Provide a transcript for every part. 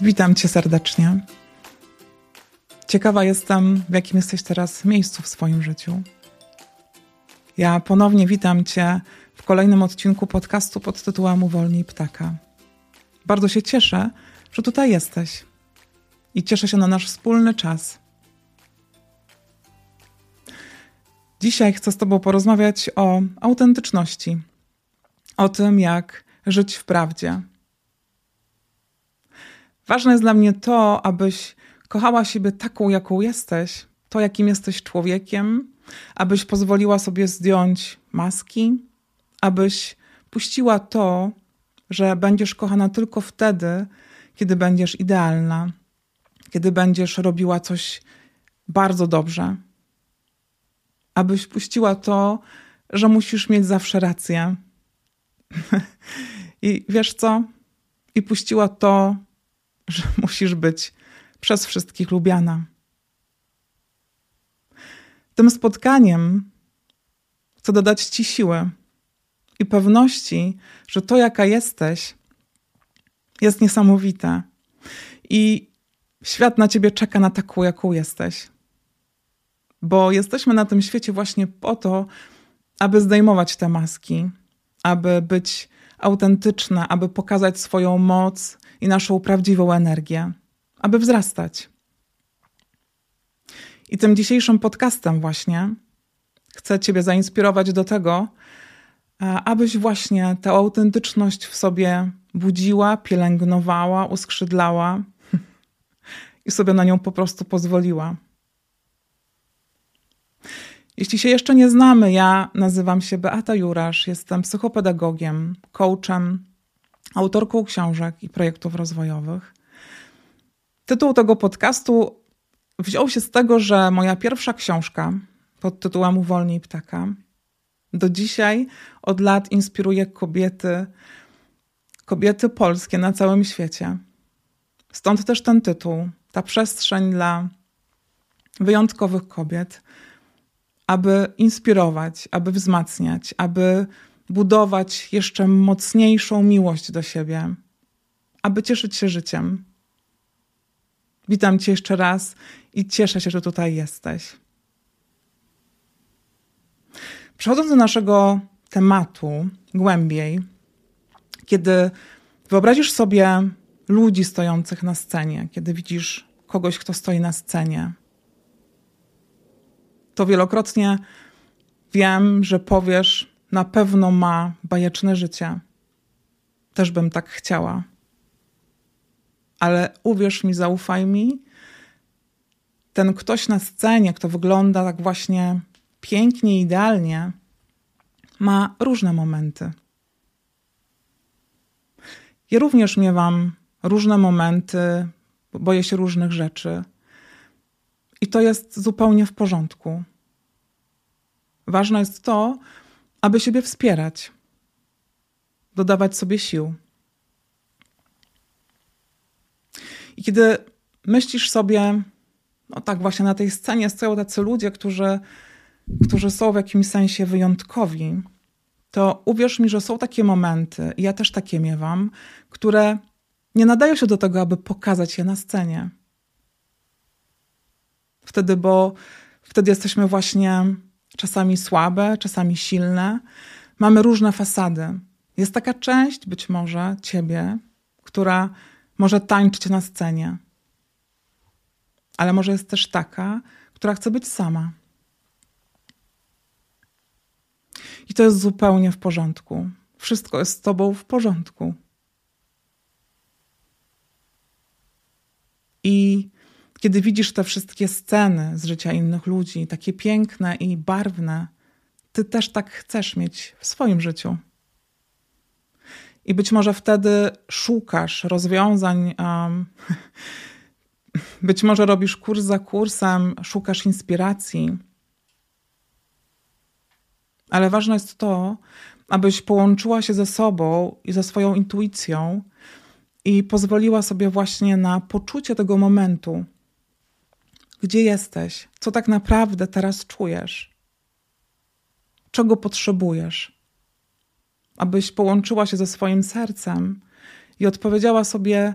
Witam Cię serdecznie. Ciekawa jestem, w jakim jesteś teraz miejscu w swoim życiu. Ja ponownie witam Cię w kolejnym odcinku podcastu pod tytułem Uwolnij ptaka. Bardzo się cieszę, że tutaj jesteś i cieszę się na nasz wspólny czas. Dzisiaj chcę z Tobą porozmawiać o autentyczności, o tym, jak żyć w prawdzie Ważne jest dla mnie to, abyś kochała siebie taką, jaką jesteś, to, jakim jesteś człowiekiem, abyś pozwoliła sobie zdjąć maski, abyś puściła to, że będziesz kochana tylko wtedy, kiedy będziesz idealna, kiedy będziesz robiła coś bardzo dobrze. Abyś puściła to, że musisz mieć zawsze rację. I wiesz co? I puściła to, że musisz być przez wszystkich lubiana. Tym spotkaniem chcę dodać Ci siły i pewności, że to, jaka jesteś, jest niesamowite. I świat na Ciebie czeka na taką, jaką jesteś. Bo jesteśmy na tym świecie właśnie po to, aby zdejmować te maski, aby być autentyczne, aby pokazać swoją moc i naszą prawdziwą energię, aby wzrastać. I tym dzisiejszym podcastem właśnie chcę Ciebie zainspirować do tego, abyś właśnie tę autentyczność w sobie budziła, pielęgnowała, uskrzydlała i sobie na nią po prostu pozwoliła. Jeśli się jeszcze nie znamy, ja nazywam się Beata Jurasz, jestem psychopedagogiem, coachem, autorką książek i projektów rozwojowych. Tytuł tego podcastu wziął się z tego, że moja pierwsza książka pod tytułem Uwolnij ptaka do dzisiaj od lat inspiruje kobiety, kobiety polskie na całym świecie. Stąd też ten tytuł, ta przestrzeń dla wyjątkowych kobiet, aby inspirować, aby wzmacniać, aby budować jeszcze mocniejszą miłość do siebie, aby cieszyć się życiem. Witam Cię jeszcze raz i cieszę się, że tutaj jesteś. Przechodząc do naszego tematu głębiej, kiedy wyobrazisz sobie ludzi stojących na scenie, kiedy widzisz kogoś, kto stoi na scenie, to wielokrotnie wiem, że powiesz, na pewno ma bajeczne życie. Też bym tak chciała. Ale uwierz mi, zaufaj mi, ten ktoś na scenie, kto wygląda tak właśnie pięknie, idealnie, ma różne momenty. Ja również miewam różne momenty, boję się różnych rzeczy. I to jest zupełnie w porządku. Ważne jest to, aby siebie wspierać, dodawać sobie sił. I kiedy myślisz sobie, no tak, właśnie na tej scenie stoją tacy ludzie, którzy, którzy są w jakimś sensie wyjątkowi, to uwierz mi, że są takie momenty, i ja też takie miewam, które nie nadają się do tego, aby pokazać je na scenie. Wtedy, bo wtedy jesteśmy właśnie czasami słabe, czasami silne. Mamy różne fasady. Jest taka część, być może ciebie, która może tańczyć na scenie, ale może jest też taka, która chce być sama. I to jest zupełnie w porządku. Wszystko jest z tobą w porządku. I kiedy widzisz te wszystkie sceny z życia innych ludzi, takie piękne i barwne, ty też tak chcesz mieć w swoim życiu. I być może wtedy szukasz rozwiązań. Um, być może robisz kurs za kursem, szukasz inspiracji. Ale ważne jest to, abyś połączyła się ze sobą i ze swoją intuicją i pozwoliła sobie właśnie na poczucie tego momentu, gdzie jesteś, co tak naprawdę teraz czujesz, czego potrzebujesz, abyś połączyła się ze swoim sercem i odpowiedziała sobie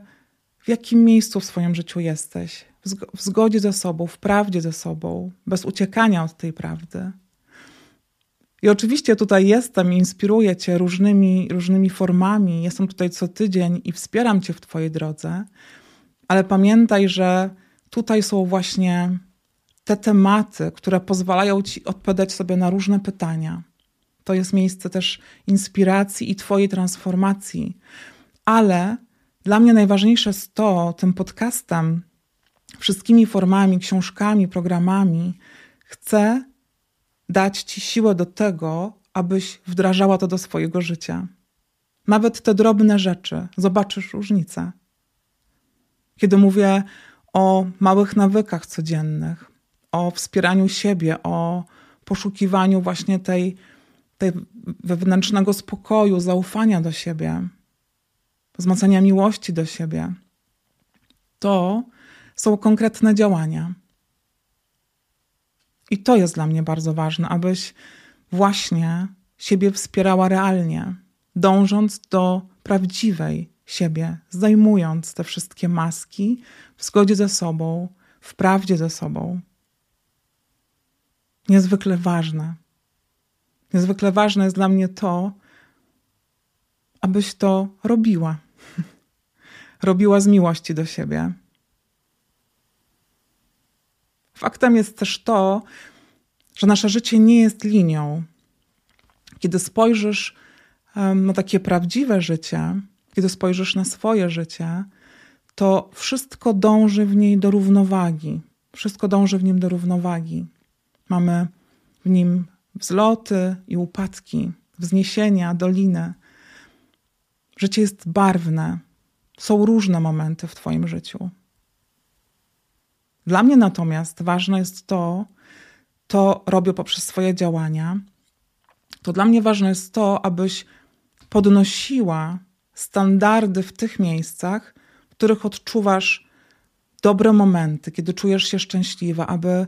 w jakim miejscu w swoim życiu jesteś, w zgodzie ze sobą, w prawdzie ze sobą, bez uciekania od tej prawdy. I oczywiście tutaj jestem i inspiruję Cię różnymi, różnymi formami. Jestem tutaj co tydzień i wspieram Cię w Twojej drodze, ale pamiętaj, że tutaj są właśnie te tematy, które pozwalają Ci odpowiadać sobie na różne pytania. To jest miejsce też inspiracji i Twojej transformacji. Ale dla mnie najważniejsze jest to, tym podcastem, wszystkimi formami, książkami, programami, chcę dać Ci siłę do tego, abyś wdrażała to do swojego życia. Nawet te drobne rzeczy, zobaczysz różnicę. Kiedy mówię o małych nawykach codziennych, o wspieraniu siebie, o poszukiwaniu właśnie tej, tej wewnętrznego spokoju, zaufania do siebie, wzmacniania miłości do siebie, to są konkretne działania. I to jest dla mnie bardzo ważne, abyś właśnie siebie wspierała realnie, dążąc do prawdziwej siebie, zdejmując te wszystkie maski w zgodzie ze sobą, w prawdzie ze sobą. Niezwykle ważne. Niezwykle ważne jest dla mnie to, abyś to robiła. robiła z miłości do siebie. Faktem jest też to, że nasze życie nie jest linią. Kiedy spojrzysz na takie prawdziwe życie, kiedy spojrzysz na swoje życie, to wszystko dąży w niej do równowagi. Wszystko dąży w nim do równowagi. Mamy w nim wzloty i upadki, wzniesienia, doliny. Życie jest barwne. Są różne momenty w Twoim życiu. Dla mnie natomiast ważne jest to, to robię poprzez swoje działania, to dla mnie ważne jest to, abyś podnosiła standardy w tych miejscach, w których odczuwasz dobre momenty, kiedy czujesz się szczęśliwa, aby,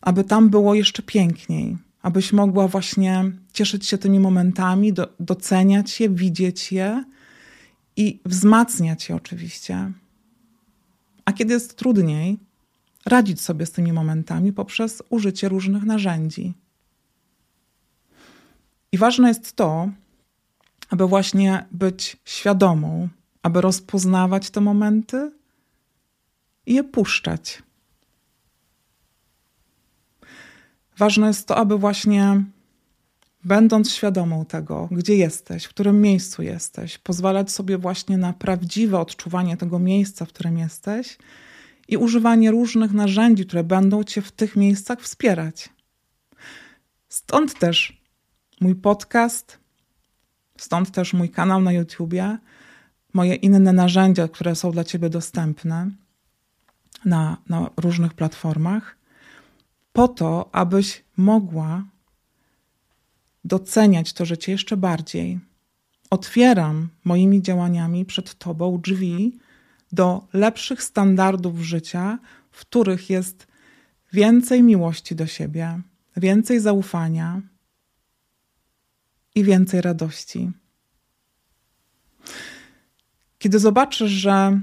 aby tam było jeszcze piękniej, abyś mogła właśnie cieszyć się tymi momentami, do, doceniać je, widzieć je i wzmacniać je oczywiście. A kiedy jest trudniej, radzić sobie z tymi momentami poprzez użycie różnych narzędzi. I ważne jest to, aby właśnie być świadomą, aby rozpoznawać te momenty i je puszczać. Ważne jest to, aby właśnie będąc świadomą tego, gdzie jesteś, w którym miejscu jesteś, pozwalać sobie właśnie na prawdziwe odczuwanie tego miejsca, w którym jesteś i używanie różnych narzędzi, które będą Cię w tych miejscach wspierać. Stąd też mój podcast, stąd też mój kanał na YouTubie, moje inne narzędzia, które są dla Ciebie dostępne na, na różnych platformach, po to, abyś mogła doceniać to życie jeszcze bardziej. Otwieram moimi działaniami przed Tobą drzwi do lepszych standardów życia, w których jest więcej miłości do siebie, więcej zaufania i więcej radości. Kiedy zobaczysz, że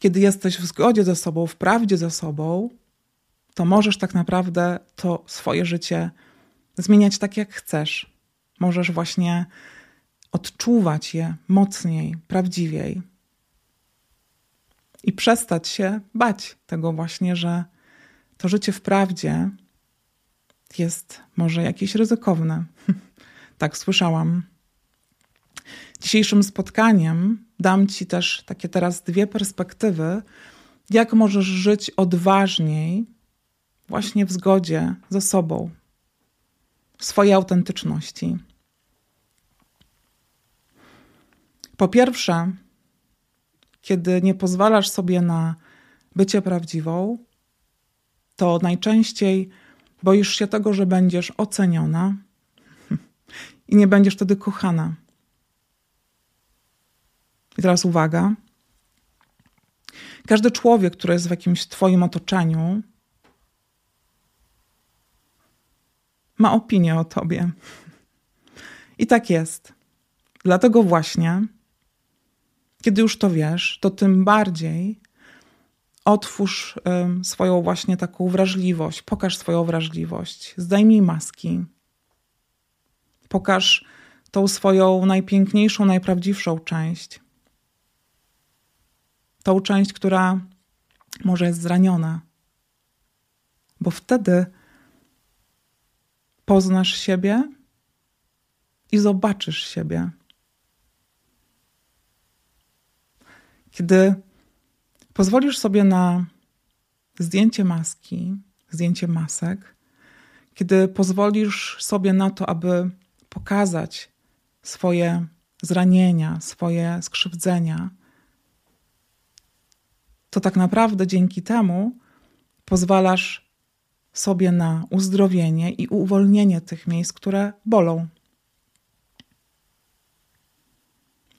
kiedy jesteś w zgodzie ze sobą, w prawdzie ze sobą, to możesz tak naprawdę to swoje życie zmieniać tak, jak chcesz. Możesz właśnie odczuwać je mocniej, prawdziwiej i przestać się bać tego właśnie, że to życie w prawdzie jest może jakieś ryzykowne. tak słyszałam. Dzisiejszym spotkaniem dam Ci też takie teraz dwie perspektywy, jak możesz żyć odważniej, właśnie w zgodzie ze sobą, w swojej autentyczności. Po pierwsze, kiedy nie pozwalasz sobie na bycie prawdziwą, to najczęściej boisz się tego, że będziesz oceniona i nie będziesz wtedy kochana. I teraz uwaga. Każdy człowiek, który jest w jakimś Twoim otoczeniu, ma opinię o Tobie. I tak jest. Dlatego właśnie kiedy już to wiesz, to tym bardziej otwórz swoją właśnie taką wrażliwość, pokaż swoją wrażliwość, zdejmij maski, pokaż tą swoją najpiękniejszą, najprawdziwszą część. Tą część, która może jest zraniona, bo wtedy poznasz siebie i zobaczysz siebie. Kiedy pozwolisz sobie na zdjęcie maski, zdjęcie masek, kiedy pozwolisz sobie na to, aby pokazać swoje zranienia, swoje skrzywdzenia, to tak naprawdę dzięki temu pozwalasz sobie na uzdrowienie i uwolnienie tych miejsc, które bolą.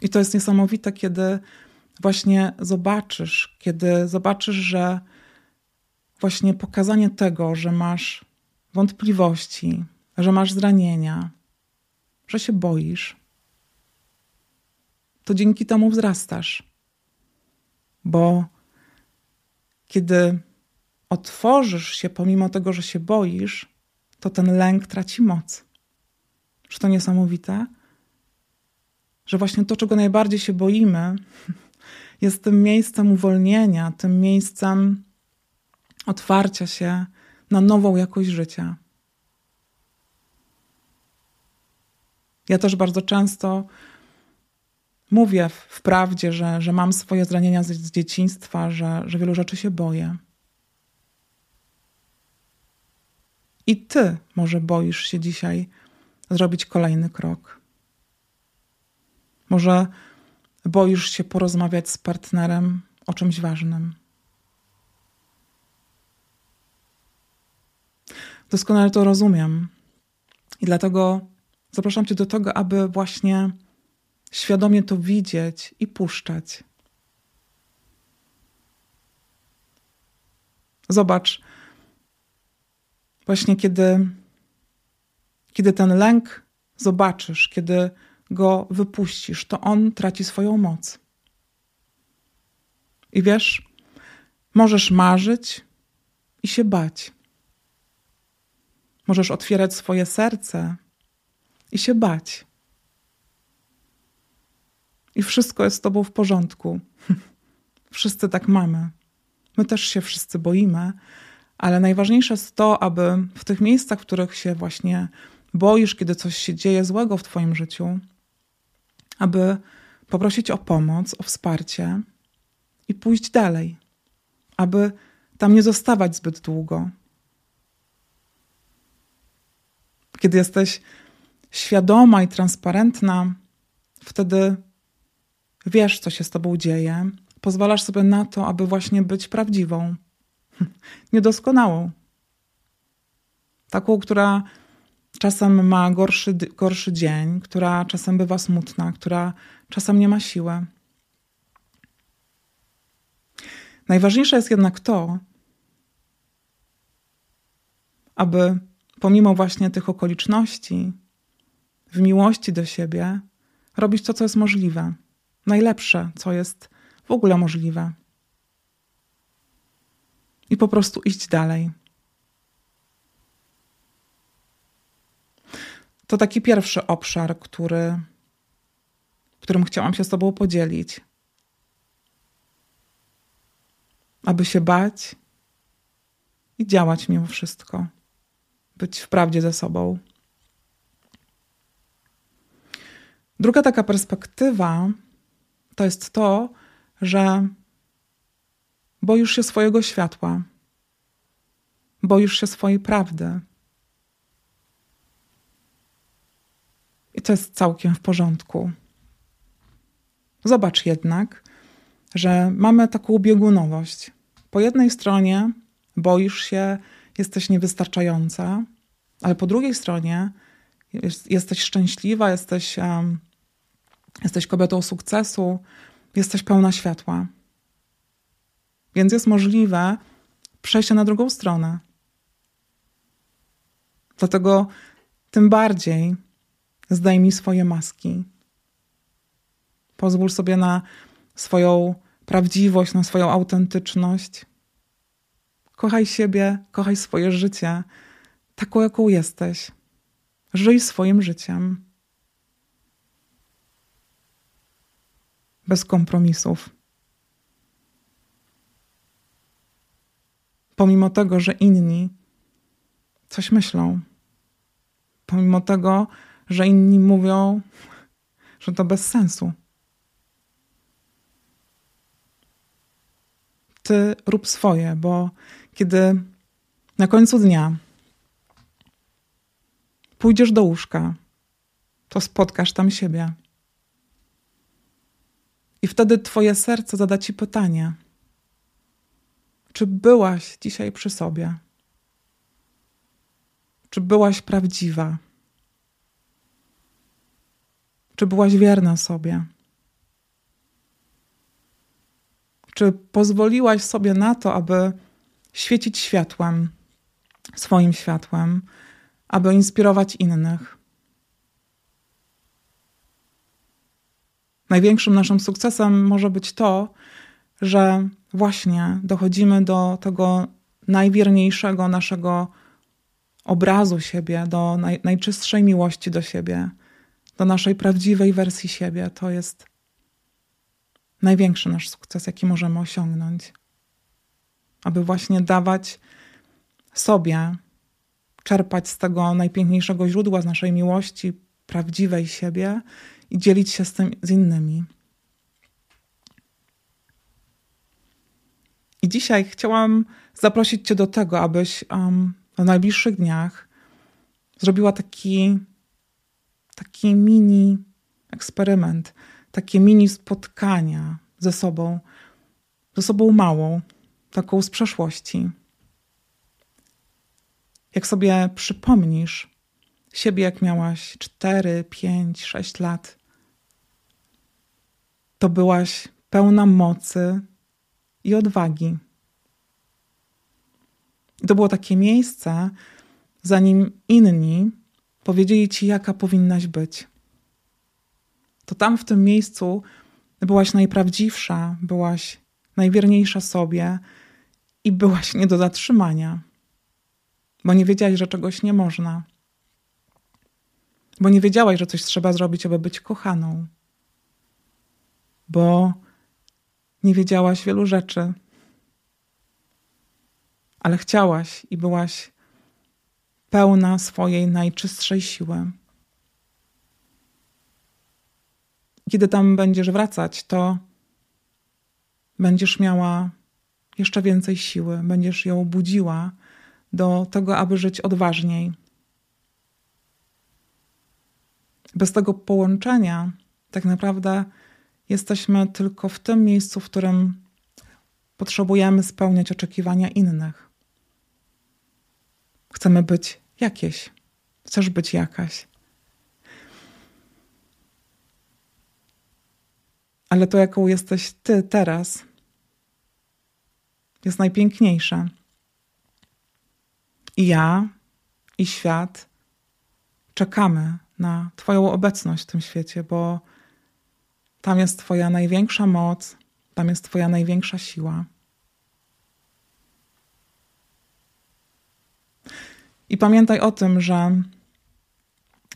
I to jest niesamowite, kiedy właśnie zobaczysz, kiedy zobaczysz, że właśnie pokazanie tego, że masz wątpliwości, że masz zranienia, że się boisz, to dzięki temu wzrastasz. Bo kiedy otworzysz się pomimo tego, że się boisz, to ten lęk traci moc. Czy to niesamowite? Że właśnie to, czego najbardziej się boimy, jest tym miejscem uwolnienia, tym miejscem otwarcia się na nową jakość życia. Ja też bardzo często mówię wprawdzie, że, że mam swoje zranienia z, z dzieciństwa, że, że wielu rzeczy się boję. I ty może boisz się dzisiaj zrobić kolejny krok. Może boisz się porozmawiać z partnerem o czymś ważnym. Doskonale to rozumiem. I dlatego zapraszam Cię do tego, aby właśnie świadomie to widzieć i puszczać. Zobacz, właśnie kiedy, kiedy ten lęk zobaczysz, kiedy go wypuścisz, to on traci swoją moc. I wiesz, możesz marzyć i się bać. Możesz otwierać swoje serce i się bać. I wszystko jest z tobą w porządku. Wszyscy tak mamy. My też się wszyscy boimy, ale najważniejsze jest to, aby w tych miejscach, w których się właśnie boisz, kiedy coś się dzieje złego w Twoim życiu, aby poprosić o pomoc, o wsparcie i pójść dalej, aby tam nie zostawać zbyt długo. Kiedy jesteś świadoma i transparentna, wtedy wiesz, co się z tobą dzieje, pozwalasz sobie na to, aby właśnie być prawdziwą, niedoskonałą. Taką, która czasem ma gorszy, gorszy dzień, która czasem bywa smutna, która czasem nie ma siły. Najważniejsze jest jednak to, aby pomimo właśnie tych okoliczności, w miłości do siebie, robić to, co jest możliwe, najlepsze, co jest w ogóle możliwe. I po prostu iść dalej. To taki pierwszy obszar, który, którym chciałam się z Tobą podzielić. Aby się bać i działać mimo wszystko, być w prawdzie ze sobą. Druga taka perspektywa to jest to, że boisz się swojego światła, boisz się swojej prawdy I to jest całkiem w porządku. Zobacz jednak, że mamy taką biegunowość. Po jednej stronie boisz się, jesteś niewystarczająca, ale po drugiej stronie jest, jesteś szczęśliwa, jesteś, um, jesteś kobietą sukcesu, jesteś pełna światła. Więc jest możliwe przejście na drugą stronę. Dlatego tym bardziej Zdejmij swoje maski. Pozwól sobie na swoją prawdziwość, na swoją autentyczność. Kochaj siebie, kochaj swoje życie taką, jaką jesteś. Żyj swoim życiem. Bez kompromisów. Pomimo tego, że inni coś myślą, pomimo tego, że inni mówią, że to bez sensu. Ty rób swoje, bo kiedy na końcu dnia pójdziesz do łóżka, to spotkasz tam siebie. I wtedy Twoje serce zada Ci pytanie: Czy byłaś dzisiaj przy sobie? Czy byłaś prawdziwa? Czy byłaś wierna sobie? Czy pozwoliłaś sobie na to, aby świecić światłem, swoim światłem, aby inspirować innych? Największym naszym sukcesem może być to, że właśnie dochodzimy do tego najwierniejszego naszego obrazu siebie, do naj, najczystszej miłości do siebie, do naszej prawdziwej wersji siebie. To jest największy nasz sukces, jaki możemy osiągnąć. Aby właśnie dawać sobie, czerpać z tego najpiękniejszego źródła, z naszej miłości, prawdziwej siebie i dzielić się z tym z innymi. I dzisiaj chciałam zaprosić Cię do tego, abyś um, w najbliższych dniach zrobiła taki, taki mini eksperyment, takie mini spotkania ze sobą, ze sobą małą, taką z przeszłości. Jak sobie przypomnisz siebie, jak miałaś 4, 5, 6 lat, to byłaś pełna mocy i odwagi. I to było takie miejsce, zanim inni powiedzieli ci, jaka powinnaś być. To tam w tym miejscu byłaś najprawdziwsza, byłaś najwierniejsza sobie i byłaś nie do zatrzymania, bo nie wiedziałaś, że czegoś nie można, bo nie wiedziałaś, że coś trzeba zrobić, aby być kochaną, bo nie wiedziałaś wielu rzeczy, ale chciałaś i byłaś pełna swojej najczystszej siły. Kiedy tam będziesz wracać, to będziesz miała jeszcze więcej siły, będziesz ją budziła do tego, aby żyć odważniej. Bez tego połączenia, tak naprawdę, jesteśmy tylko w tym miejscu, w którym potrzebujemy spełniać oczekiwania innych. Chcemy być jakieś, chcesz być jakaś. Ale to, jaką jesteś ty teraz, jest najpiękniejsze. I ja, i świat czekamy na Twoją obecność w tym świecie, bo tam jest Twoja największa moc, tam jest Twoja największa siła. I pamiętaj o tym, że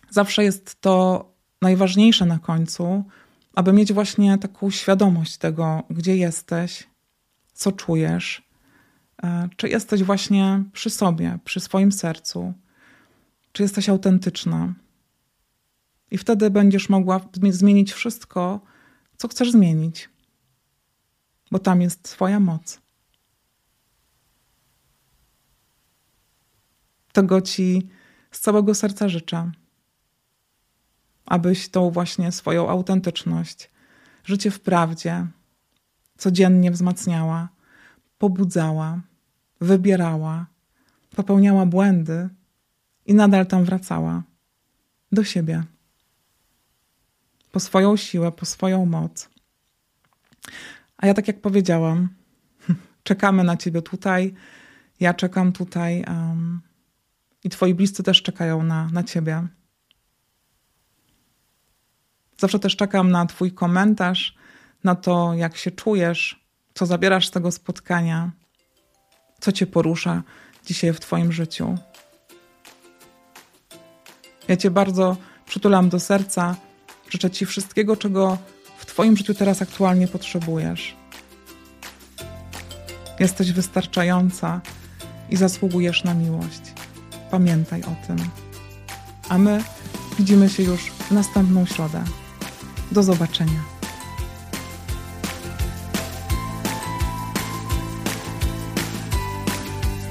zawsze jest to najważniejsze na końcu, aby mieć właśnie taką świadomość tego, gdzie jesteś, co czujesz, e, czy jesteś właśnie przy sobie, przy swoim sercu, czy jesteś autentyczna. I wtedy będziesz mogła zmienić wszystko, co chcesz zmienić, bo tam jest Twoja moc. Tego Ci z całego serca życzę abyś tą właśnie swoją autentyczność, życie w prawdzie, codziennie wzmacniała, pobudzała, wybierała, popełniała błędy i nadal tam wracała do siebie. Po swoją siłę, po swoją moc. A ja, tak jak powiedziałam, czekamy na Ciebie tutaj. Ja czekam tutaj um, i Twoi bliscy też czekają na, na Ciebie. Zawsze też czekam na Twój komentarz na to, jak się czujesz, co zabierasz z tego spotkania, co cię porusza dzisiaj w Twoim życiu. Ja Cię bardzo przytulam do serca. Życzę Ci wszystkiego, czego w Twoim życiu teraz aktualnie potrzebujesz. Jesteś wystarczająca i zasługujesz na miłość. Pamiętaj o tym. A my widzimy się już w następną środę. Do zobaczenia.